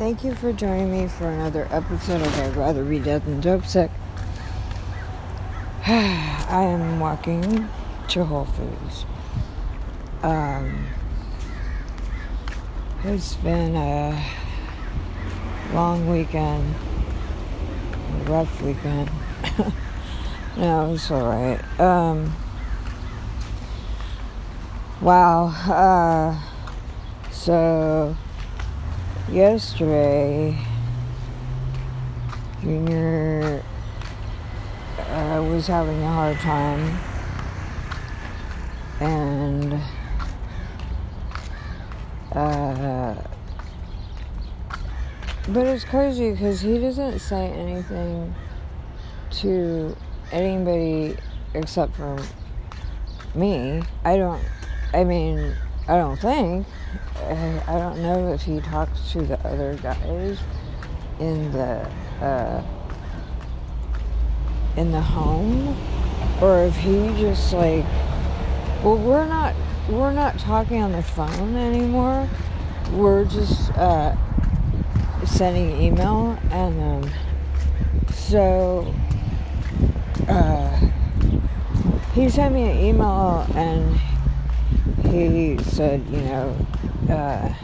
Thank you for joining me for another episode of I'd Rather Be Dead Than Dope Sick. I am walking to Whole Foods. Um, it's been a long weekend, a rough weekend. no, it's alright. Um, wow. Uh, so yesterday, Junior uh, was having a hard time, and uh, but it's crazy because he doesn't say anything to anybody except for me. I don't. I mean, I don't think. I, don't know if he talks to the other guys in the uh, in the home or if he just like well we're not we're not talking on the phone anymore. We're just uh, sending email and um, so uh, he sent me an email and he said you know uh,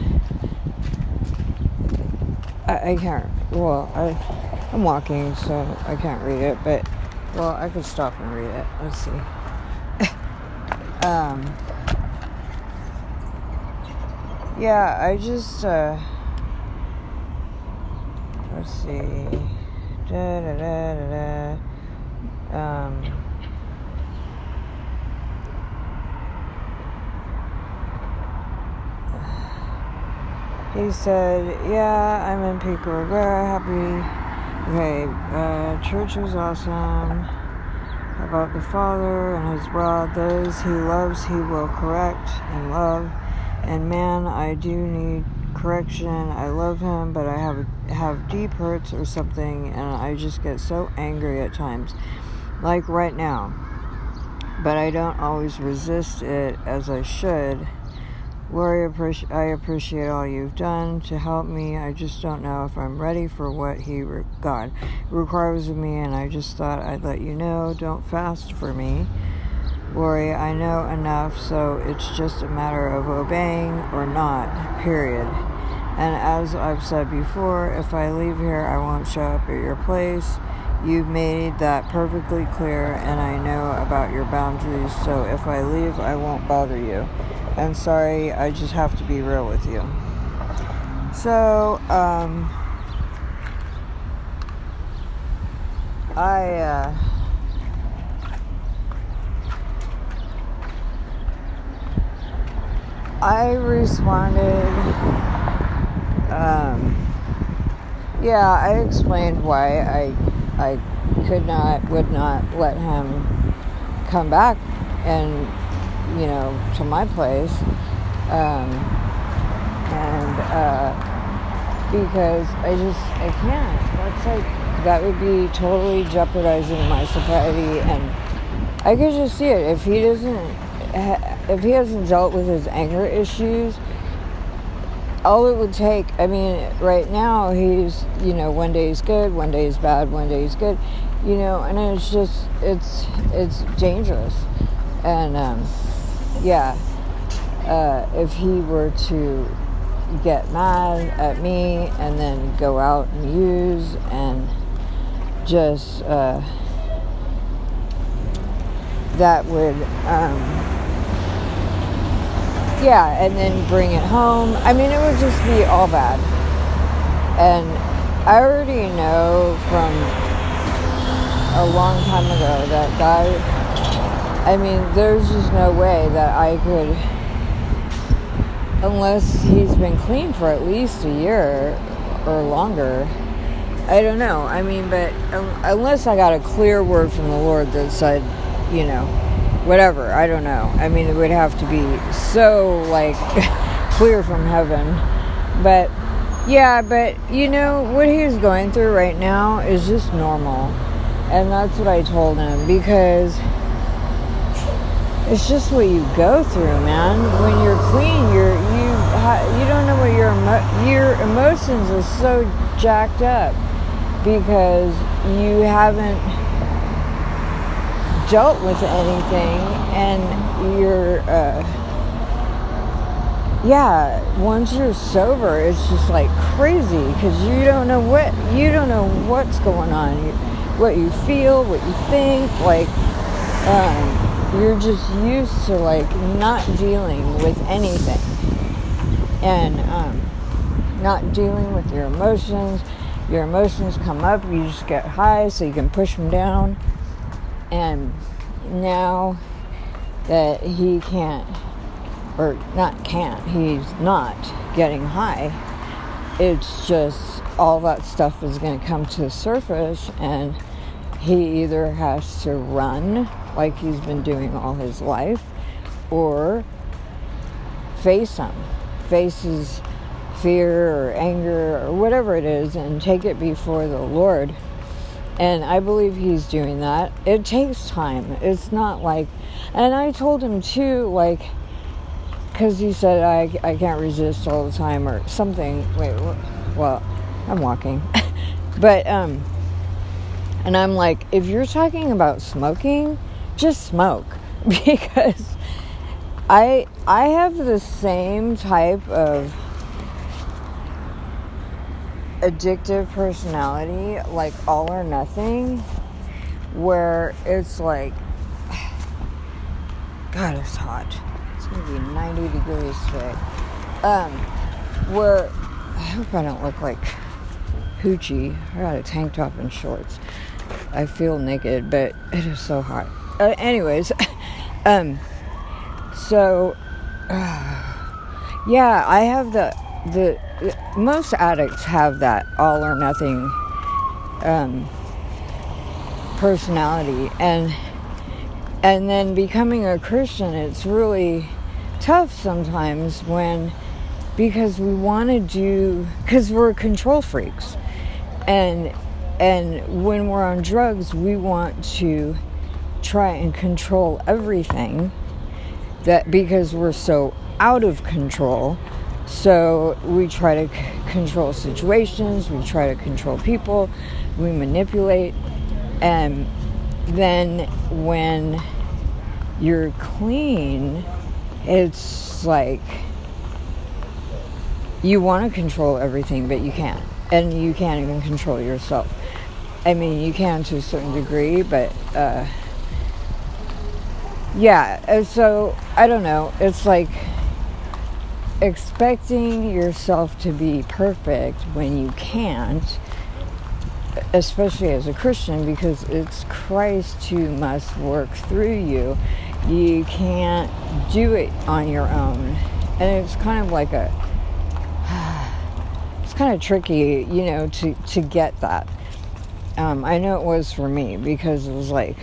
I, I can't. Well, I, I'm walking, so I can't read it. But well, I could stop and read it. Let's see. um. Yeah, I just. Uh, let's see. Da da da da da. Um. He said, Yeah, I'm in Pico Rivera. Happy. Okay, uh, church was awesome. About the Father and His rod. Those he loves, he will correct and love. And man, I do need correction. I love him, but I have have deep hurts or something, and I just get so angry at times, like right now. But I don't always resist it as I should Lori, I appreciate all you've done to help me. I just don't know if I'm ready for what He, re- God, requires of me, and I just thought I'd let you know. Don't fast for me. Lori, I know enough, so it's just a matter of obeying or not, period. And as I've said before, if I leave here, I won't show up at your place. You've made that perfectly clear, and I know about your boundaries, so if I leave, I won't bother you. I'm sorry, I just have to be real with you. So, um, I, uh, I responded, um, yeah, I explained why I, I could not, would not let him come back and you know, to my place. Um, and uh, because I just, I can't. That's like, that would be totally jeopardizing my sobriety. And I could just see it. If he doesn't, if he hasn't dealt with his anger issues, all it would take, I mean, right now he's, you know, one day he's good, one day he's bad, one day he's good, you know, and it's just, it's, it's dangerous. And, um, yeah, uh, if he were to get mad at me and then go out and use and just uh, that would um, yeah and then bring it home. I mean it would just be all bad. And i already know from a long time ago that guy I mean, there's just no way that I could, unless he's been clean for at least a year or longer. I don't know. I mean, but unless I got a clear word from the Lord that said, you know, whatever, I don't know. I mean, it would have to be so, like, clear from heaven. But, yeah, but, you know, what he's going through right now is just normal. And that's what I told him because it's just what you go through, man. When you're clean, you're you you don't know what your your emotions are so jacked up because you haven't dealt with anything and you're uh, yeah once you're sober it's just like crazy because you don't know what you don't know what's going on what you feel what you think like um, you're just used to like not dealing with anything. And um, not dealing with your emotions. Your emotions come up you just get high so you can push them down. And now that he can't, or not can't, he's not getting high, it's just all that stuff is going to come to the surface and he either has to run like he's been doing all his life or face him. face his fear or anger or whatever it is and take it before the Lord and I believe he's doing that. It takes time. It's not like, and I told him too, like, because he said I, I can't resist all the time or something. Wait, well, I'm walking. but, um, and I'm like, if you're talking about smoking, just smoke because I I have the same type of addictive personality, like all or nothing, where it's like, God, it's hot. It's gonna be 90 degrees today. Um, where I hope I don't look like hoochie. I got a tank top and shorts. I feel naked, but it is so hot. Uh, anyways, um, so uh, yeah, I have the the most addicts have that all or nothing um, personality, and and then becoming a Christian, it's really tough sometimes when because we want to do because we're control freaks, and and when we're on drugs, we want to try and control everything that because we're so out of control so we try to c- control situations, we try to control people, we manipulate. And then when you're clean, it's like you want to control everything, but you can't. And you can't even control yourself. I mean, you can to a certain degree, but uh, yeah. And so I don't know. It's like expecting yourself to be perfect when you can't, especially as a Christian, because it's Christ who must work through you. You can't do it on your own. And it's kind of like a, it's kind of tricky, you know, to, to get that. Um, I know it was for me because it was like,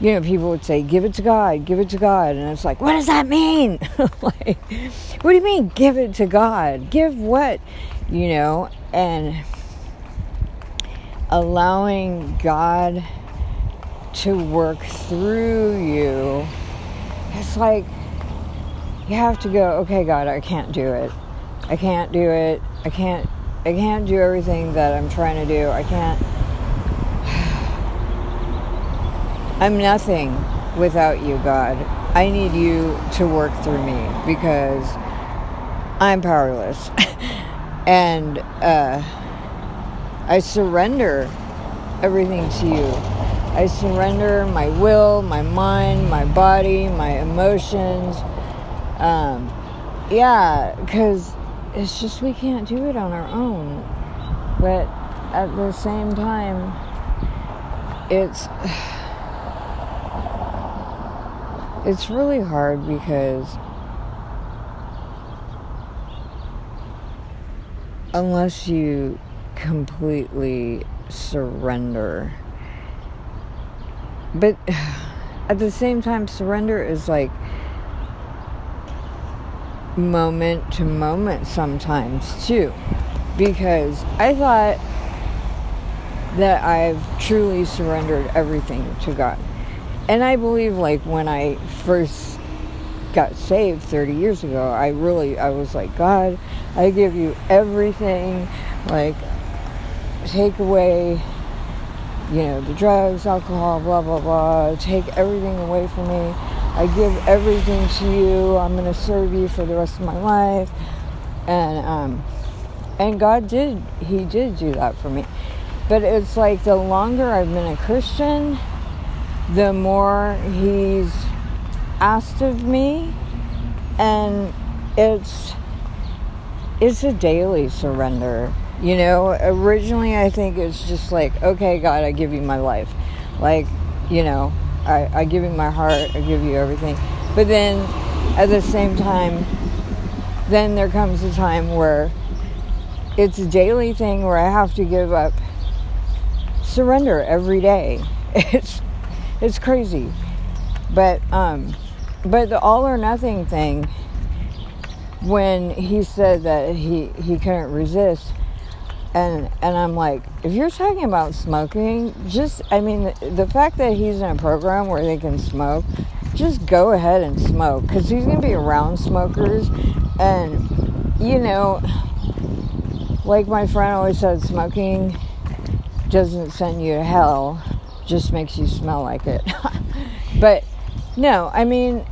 you know, people would say, give it to God, give it to God. And it's like, what does that mean? like, what do you mean, give it to God? Give what? You know, and allowing God to work through you. It's like, you have to go, okay, God, I can't do it. I can't do it. I can't, I can't do everything that I'm trying to do. I can't I'm nothing without you, God. I need you to work through me because I'm powerless. and uh, I surrender everything to you. I surrender my will, my mind, my body, my emotions. Um, yeah, because it's just we can't do it on our own. But at the same time, it's. It's really hard because unless you completely surrender. But at the same time surrender is like moment to moment sometimes too. Because i thought that i've truly surrendered everything to god and I believe like when I first got saved 30 years ago, I really, I was like, God, I give you everything. Like, take away, you know, the drugs, alcohol, blah, blah, blah. Take everything away from me. I give everything to you. I'm going to serve you for the rest of my life. And, um, and God did, He did do that for me. But it's like the longer I've been a Christian, the more He's asked of me. And it's, it's a daily surrender. You know, originally I think it's just like, okay, God, I give you my life. Like, you know, I, I give you my heart, I give you everything. But then at the same time, then there comes a time where it's a daily thing where I have to give up surrender every day. It's it's crazy. But um but the all or nothing thing when he said that he he couldn't resist and and I'm like, if you're talking about smoking, just I mean the, the fact that he's in a program where they can smoke, just go ahead and smoke because he's gonna be around smokers, and you know, like my friend always said, smoking doesn't send you to hell, just makes you smell like it. but no, I mean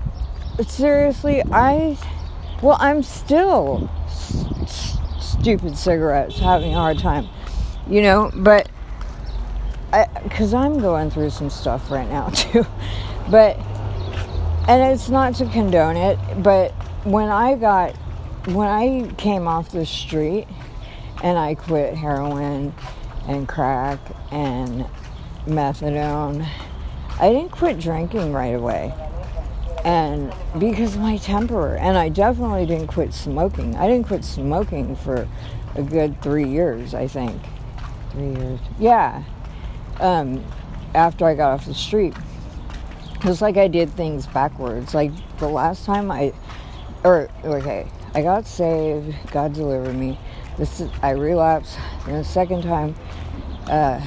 seriously, I well, I'm still stupid cigarettes, having a hard time, you know. But because I'm going through some stuff right now too, but and it's not to condone it, but when I got when I came off the street and I quit heroin and crack and methadone, I didn't quit drinking right away. And because my temper and i definitely didn't quit smoking. I didn't quit smoking for a good three years i think. Three years. Yeah. Um, after i got off the street. It's like i did things backwards. Like the last time i or okay i got saved god delivered me. This is, i relapsed. And the second time uh,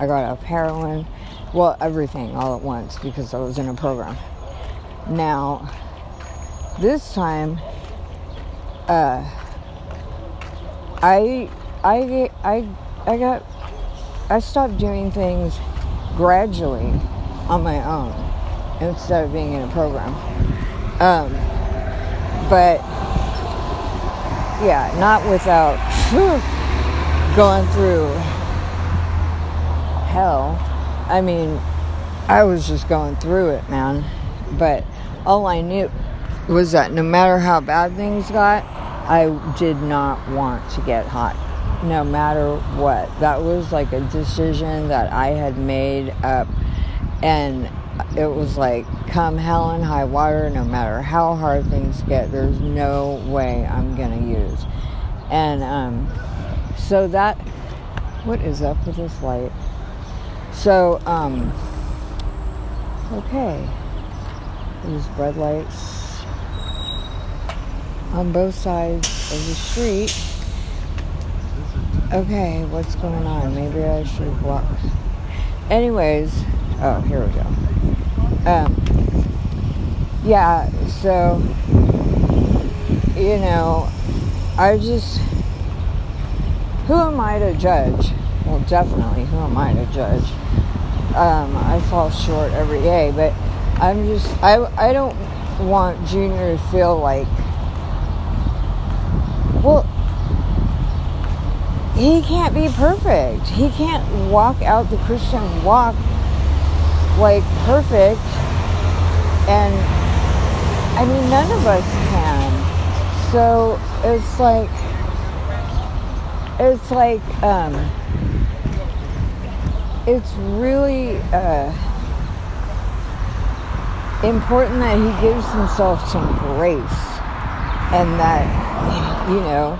i got off heroin well everything all at once because i was in a program now, this time, uh, I, I, I, I got, I stopped doing things gradually on my own instead of being in a program. Um, but yeah, not without going through hell. I mean, I was just going through it, man. But all I knew was that no matter how bad things got, I did not want to get hot, no matter what. That was like a decision that I had made up, and it was like, come hell and high water, no matter how hard things get, there's no way I'm gonna use. And um, so that, what is up with this light? So, um, okay. These red lights on both sides of the street. Okay, what's going on? Maybe I should walk. Anyways, oh, here we go. Um, yeah, so, you know, I just, who am I to judge? Well, definitely, who am I to judge? Um, I fall short every day, but I'm just I I don't want Junior to feel like well he can't be perfect. He can't walk out the Christian walk like perfect and I mean none of us can. So it's like it's like um it's really uh important that he gives himself some grace and that, you know,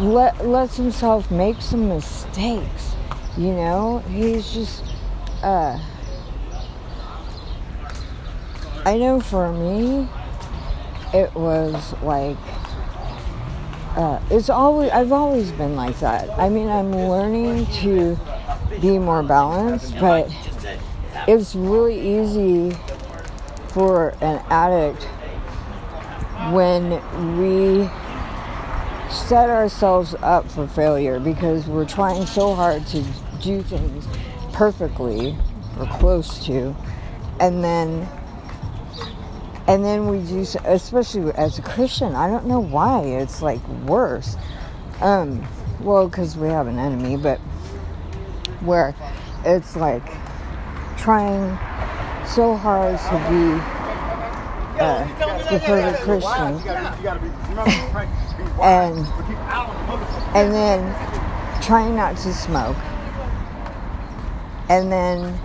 let, lets himself make some mistakes. You know, he's just, uh, I know for me, it was like, uh, it's always, I've always been like that. I mean, I'm learning to be more balanced, but it's really easy for an addict when we set ourselves up for failure because we're trying so hard to do things perfectly or close to and then and then we do especially as a christian i don't know why it's like worse. Um well because we have an enemy but where it's like trying so hard to be uh, the perfect Christian, and and then trying not to smoke, and then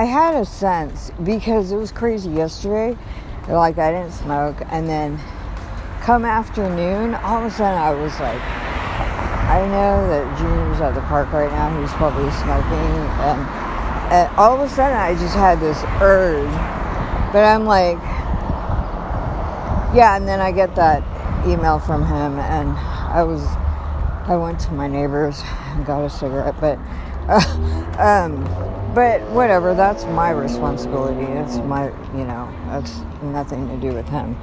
I had a sense because it was crazy yesterday. Like I didn't smoke, and then come afternoon, all of a sudden I was like, I know that Junior's at the park right now. He's probably smoking, and, and all of a sudden I just had this urge. But I'm like, yeah. And then I get that email from him, and I was, I went to my neighbor's and got a cigarette, but, uh, um, but whatever. That's my responsibility. That's my, you know, that's nothing to do with him.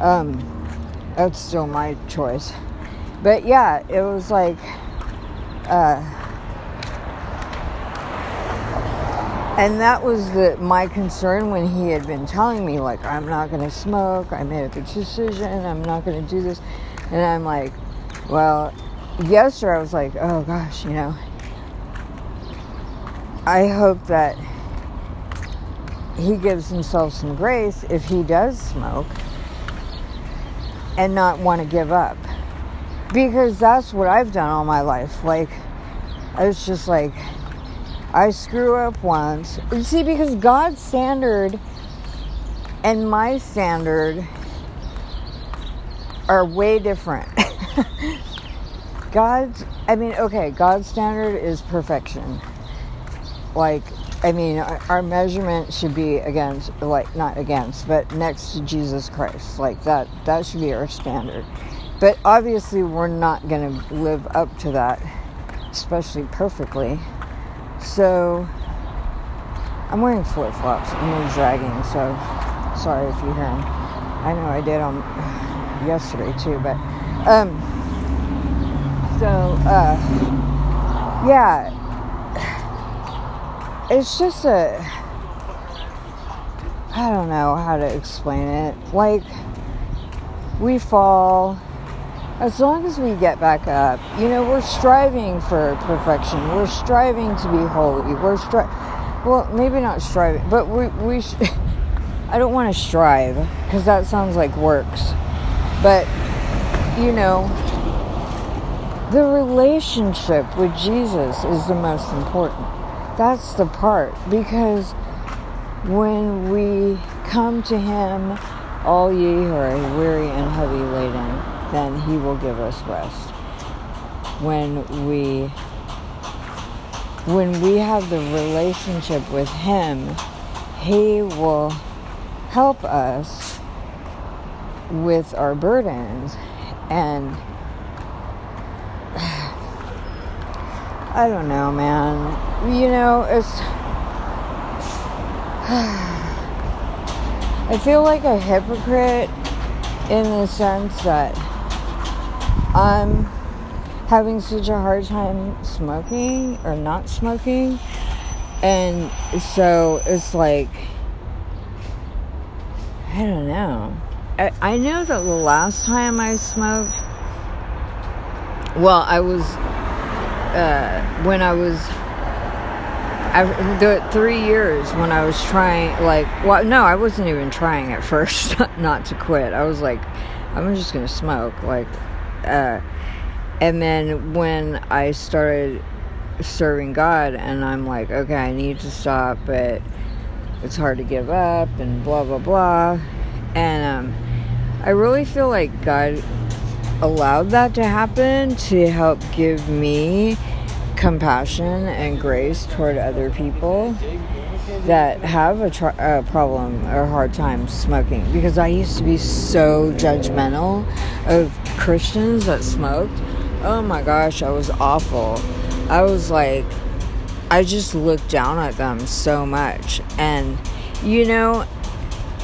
Um, that's still my choice but yeah, it was like, uh, and that was the my concern when he had been telling me like I'm not going to smoke. I made a good decision. I'm not going to do this, and I'm like, well, yesterday I was like, oh gosh, you know, I hope that he gives himself some grace if he does smoke and not want to give up because that's what I've done all my life. Like, it's just like I screw up once. You see, because God's standard and my standard are way different. God's, I mean, okay, God's standard is perfection. Like, I mean, our measurement should be against, like, not against, but next to Jesus Christ. Like, that, that should be our standard. But obviously, we're not going to live up to that, especially perfectly. So, I'm wearing flip flops they're dragging, so sorry if you hear them. I know I did them yesterday too, but, um, so, uh, yeah, it's just a, I don't know how to explain it. Like, we fall as long as we get back up, you know, we're striving for perfection. We're striving to be holy. We're stri- well, maybe not striving, but we we. I don't want to strive because that sounds like works, but you know, the relationship with Jesus is the most important. That's the part because when we come to Him, all ye who are weary and heavy laden then He will give us rest. When we when we have the relationship with Him, He will help us with our burdens and I don't know, man. You know, it's I feel like a hypocrite in the sense that I'm having such a hard time smoking or not smoking. And so it's like, I don't know. I, I know that the last time I smoked, well, I was, uh, when I was, I, the three years when I was trying, like, well, no, I wasn't even trying at first not to quit. I was like, I'm just gonna smoke. Like, uh, and then when I started serving God, and I'm like, okay, I need to stop, but it's hard to give up, and blah blah blah. And um, I really feel like God allowed that to happen to help give me compassion and grace toward other people that have a, tr- a, problem or a hard time smoking because I used to be so judgmental of Christians that smoked. Oh my gosh, I was awful. I was like, I just looked down at them so much. And, you know,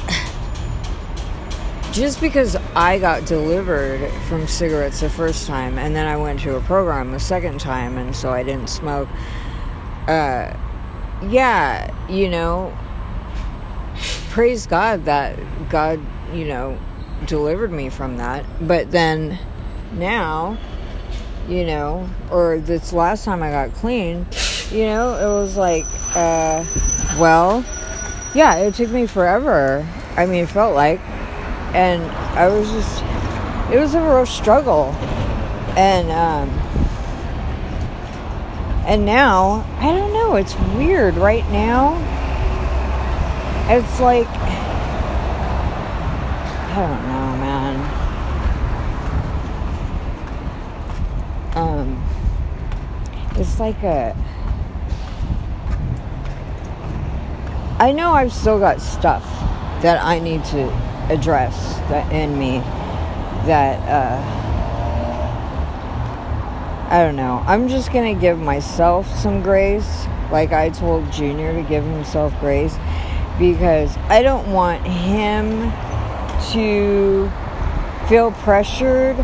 just because I got delivered from cigarettes the first time and then I went to a program the second time and so I didn't smoke, uh, yeah, you know, praise God that God, you know, delivered me from that. But then now, you know, or this last time I got clean, you know, it was like, uh, well, yeah, it took me forever. I mean, it felt like and I was just it was a real struggle. And um and now I don't know it's weird right now. It's like I don't know man. Um it's like a I know I've still got stuff that I need to address that in me that uh, I don't know. I'm just gonna give myself some grace, like I told Junior to give himself grace, because I don't want him to feel pressured,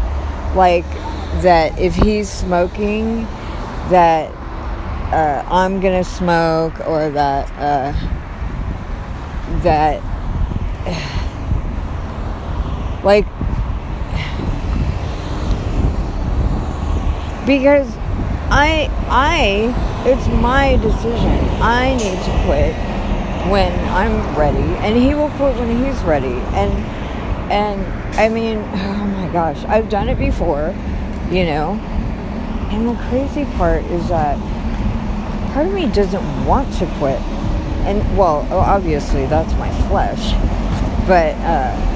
like that if he's smoking, that uh, I'm gonna smoke or that uh, that like, because I, I, it's my decision. I need to quit when I'm ready, and he will quit when he's ready. And, and I mean, oh my gosh, I've done it before, you know. And the crazy part is that part of me doesn't want to quit. And well, obviously that's my flesh. But uh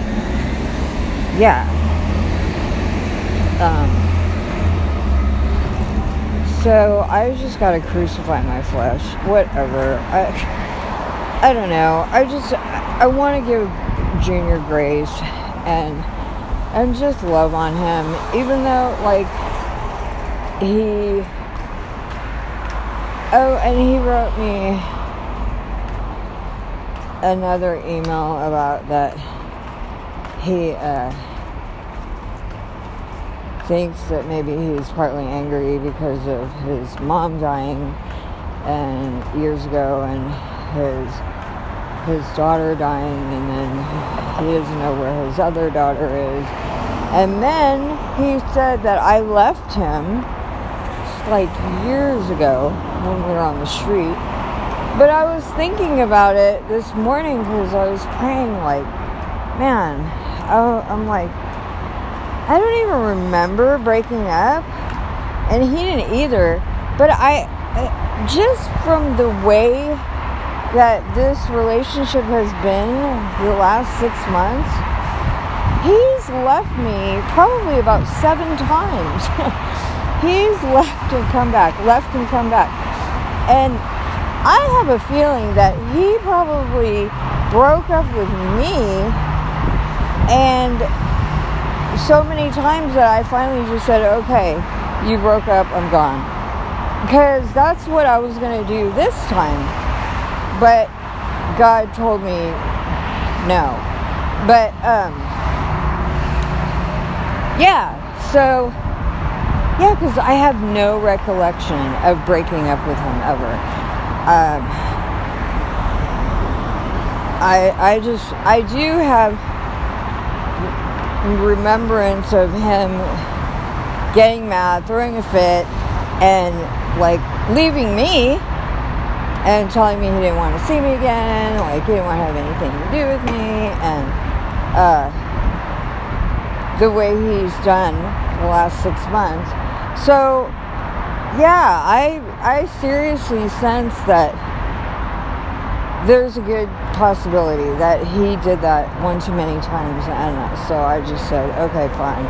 yeah. Um, so I just gotta crucify my flesh. Whatever. I, I don't know. I just I want to give Junior grace and and just love on him, even though like he. Oh, and he wrote me another email about that he uh, thinks that maybe he's partly angry because of his mom dying and years ago and his his daughter dying and then he doesn't know where his other daughter is. And then he said that I left him like years ago when we were on the street. But I was thinking about it this morning because I was praying like man oh, I'm like, I don't even remember breaking up, and he didn't either. But I, just from the way that this relationship has been the last six months, he's left me probably about seven times. he's left and come back, left and come back. And I have a feeling that he probably broke up with me and so many times that I finally just said, okay, you broke up, I'm gone. Because that's what I was going to do this time. But God told me no. But, um, yeah, so, yeah, because I have no recollection of breaking up with him ever. Um, I, I just, I do have remembrance of him getting mad, throwing a fit, and like leaving me and telling me he didn't want to see me again, like he didn't want to have anything to do with me, and uh, the way he's done the last six months. So, yeah, I I seriously sense that there's a good possibility that he did that one too many times and so I just said okay fine.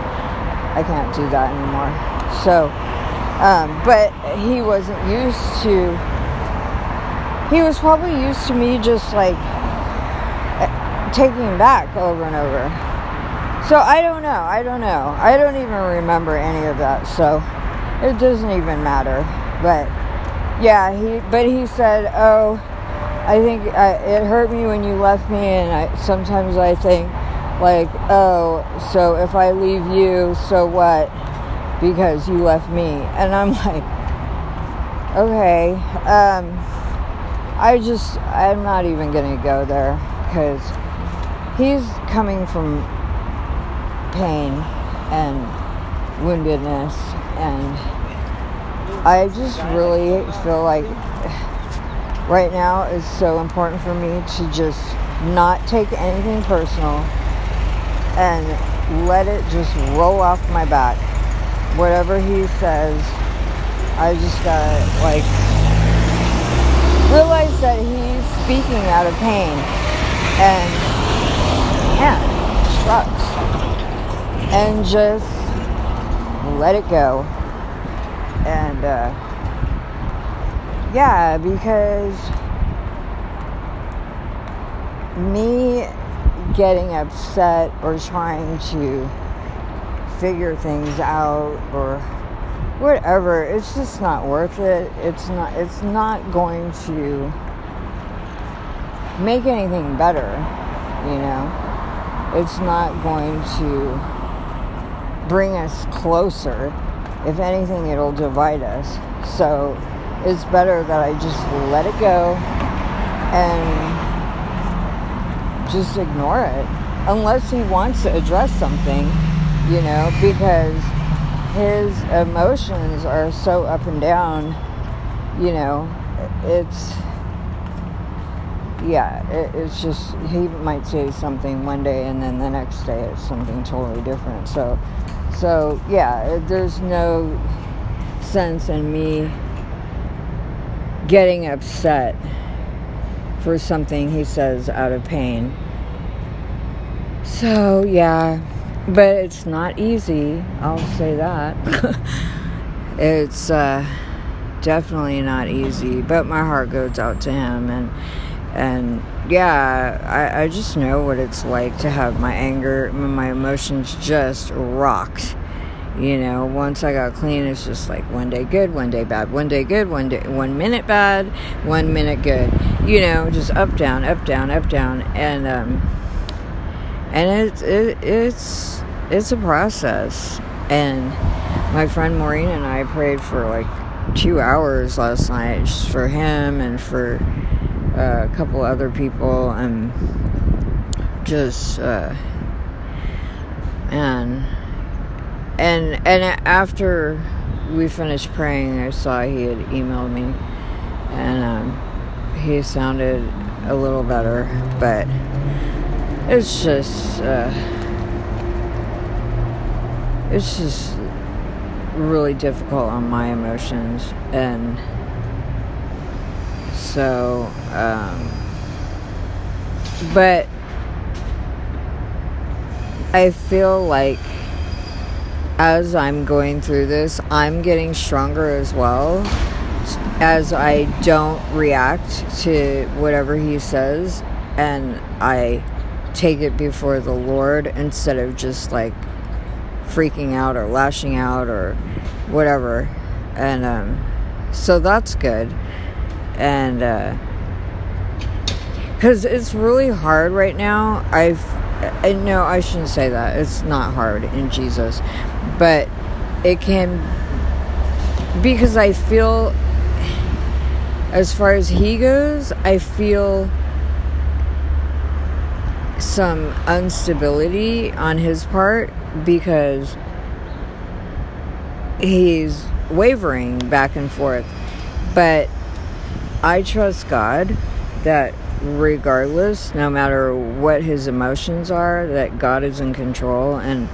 I can't do that anymore. So um, but he wasn't used to he was probably used to me just like eh, taking back over and over. So I don't know. I don't know. I don't even remember any of that. So it doesn't even matter. But yeah he but he said oh I think I, it hurt me when you left me, and I, sometimes I think like, oh, so if I leave you, so what? Because you left me. And I'm like, okay, um, I just, I'm not even going to go there because he's coming from pain and woundedness and I just really feel like right now is so important for me to just not take anything personal and let it just roll off my back. Whatever he says, I just gotta like realize that he's speaking out of pain and yeah, sucks. And just let it go. And uh, yeah, because me getting upset or trying to figure things out or whatever it's just not worth it. It's not it's not going to make anything better you know? It's not going to bring us closer. If anything it'll divide us. So it's better that i just let it go and just ignore it unless he wants to address something, you know, because his emotions are so up and down, you know, it's yeah, it, it's just he might say something one day and then the next day it's something totally different. So so yeah, there's no sense in me getting upset for something he says out of pain. So, yeah, but it's not easy, I'll say that. it's uh, definitely not easy, but my heart goes out to him and and yeah, I, I just know what it's like to have my anger, my emotions just rocked you know once i got clean it's just like one day good one day bad one day good one day one minute bad one minute good. You know just up down up down up down. And um and it's it, it's it's a process. And my friend maureen and i prayed for like two hours last night just for him and for uh, a couple other people and just uh man and and after we finished praying, I saw he had emailed me, and um, he sounded a little better, but it's just uh, it's just really difficult on my emotions, and so um, but I feel like as I'm going through this, I'm getting stronger as well as I don't react to whatever he says and I take it before the Lord instead of just like freaking out or lashing out or whatever. And um, so that's good. And because uh, it's really hard right now, I've I no, I shouldn't say that. It's not hard in Jesus, but it can because I feel as far as he goes, I feel some instability on his part because he's wavering back and forth. But I trust God that regardless, no matter what his emotions are, that God is in control and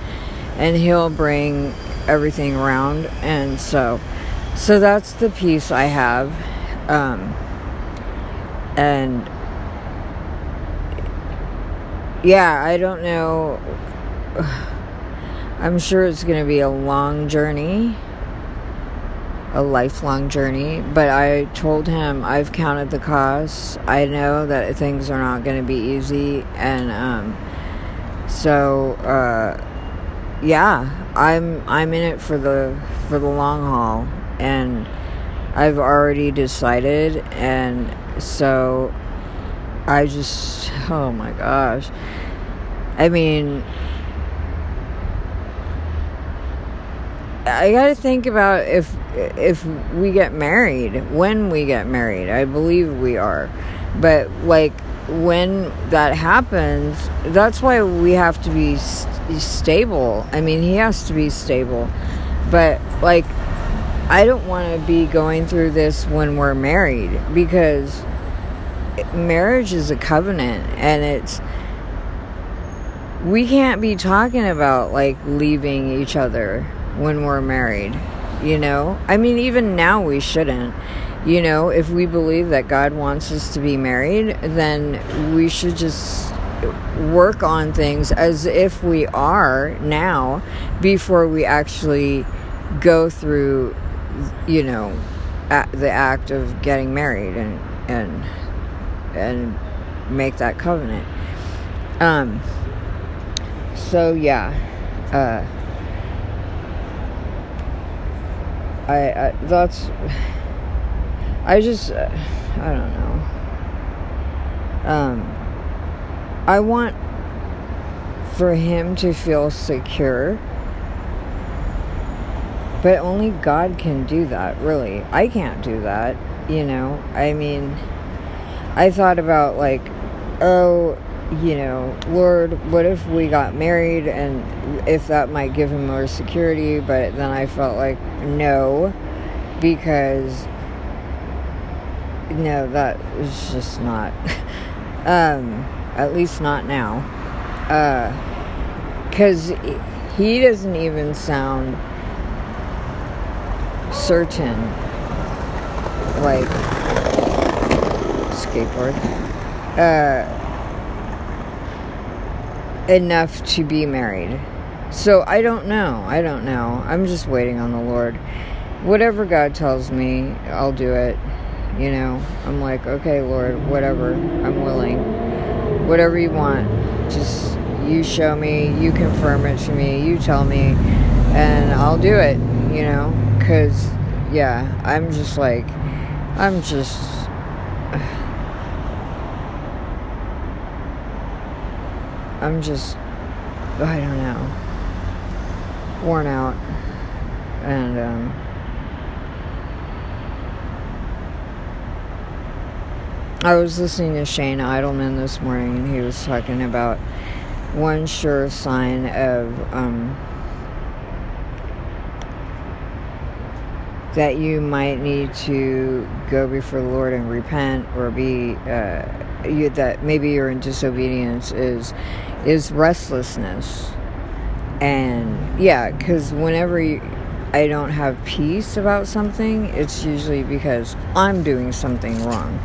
and he'll bring everything around and so so that's the peace I have um, and yeah, I don't know I'm sure it's going to be a long journey a lifelong journey, but I told him I've counted the costs. I know that things are not going to be easy, and um, so uh, yeah, I'm I'm in it for the for the long haul, and I've already decided, and so I just oh my gosh. I mean, I got to think about if if we get married, when we get married. I believe we are. But like when that happens, that's why we have to be st- stable. I mean, he has to be stable. But like I don't want to be going through this when we're married because marriage is a covenant and it's we can't be talking about like leaving each other when we're married, you know? I mean, even now we shouldn't. You know, if we believe that God wants us to be married, then we should just work on things as if we are now before we actually go through, you know, the act of getting married and and and make that covenant. Um. So yeah. Uh I, I that's I just uh, I don't know. Um I want for him to feel secure. But only God can do that, really. I can't do that, you know. I mean, I thought about like, oh, you know, Lord, what if we got married and if that might give him more security? But then I felt like, no, because no, that is just not, um, at least not now. Because uh, he doesn't even sound certain, like, skateboard. Uh, enough to be married. So I don't know. I don't know. I'm just waiting on the Lord. Whatever God tells me, I'll do it. You know, I'm like, okay, Lord, whatever. I'm willing. Whatever you want. Just you show me, you confirm it to me, you tell me, and I'll do it, you know? Because, yeah, I'm just like, I'm just I'm just, I don't know, worn out. And, um, I was listening to Shane Idleman this morning, and he was talking about one sure sign of um, that you might need to go before the Lord and repent or be uh, you, that maybe you're in disobedience is is restlessness. And yeah, because whenever you, I don't have peace about something, it's usually because I'm doing something wrong,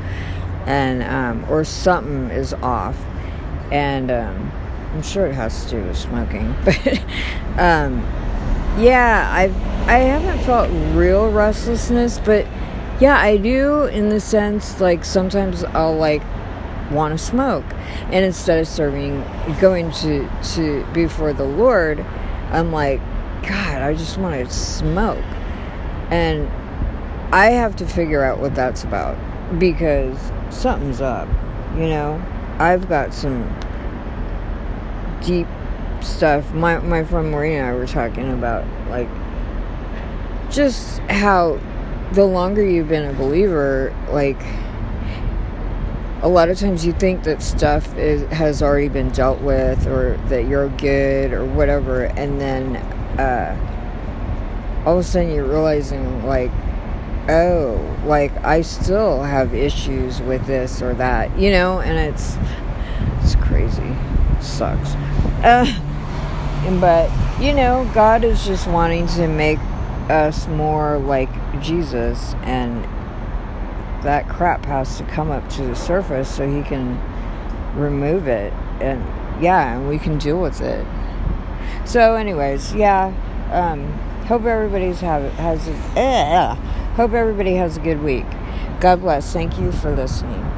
and um, or something is off, and um, I'm sure it has to do with smoking, but um, yeah, I've I haven't felt real restlessness, but yeah, I do in the sense like sometimes I'll like want to smoke. And instead of serving, going to, to before the Lord, I'm like, God, I just want to smoke. And I have to figure out what that's about because something's up, you know? I've got some deep stuff. My, my friend Maureen and I were talking about, like, just how the longer you've been a believer, like, a lot of times you think that stuff is, has already been dealt with or that you're good or whatever and then uh, all of a sudden you're realizing like oh like i still have issues with this or that you know and it's it's crazy. It sucks. Uh, but you know god is just wanting to make us more like jesus and that crap has to come up to the surface so he can remove it and yeah and we can deal with it. So anyways yeah um, hope everybody's have has a, uh, hope everybody has a good week. God bless. Thank you for listening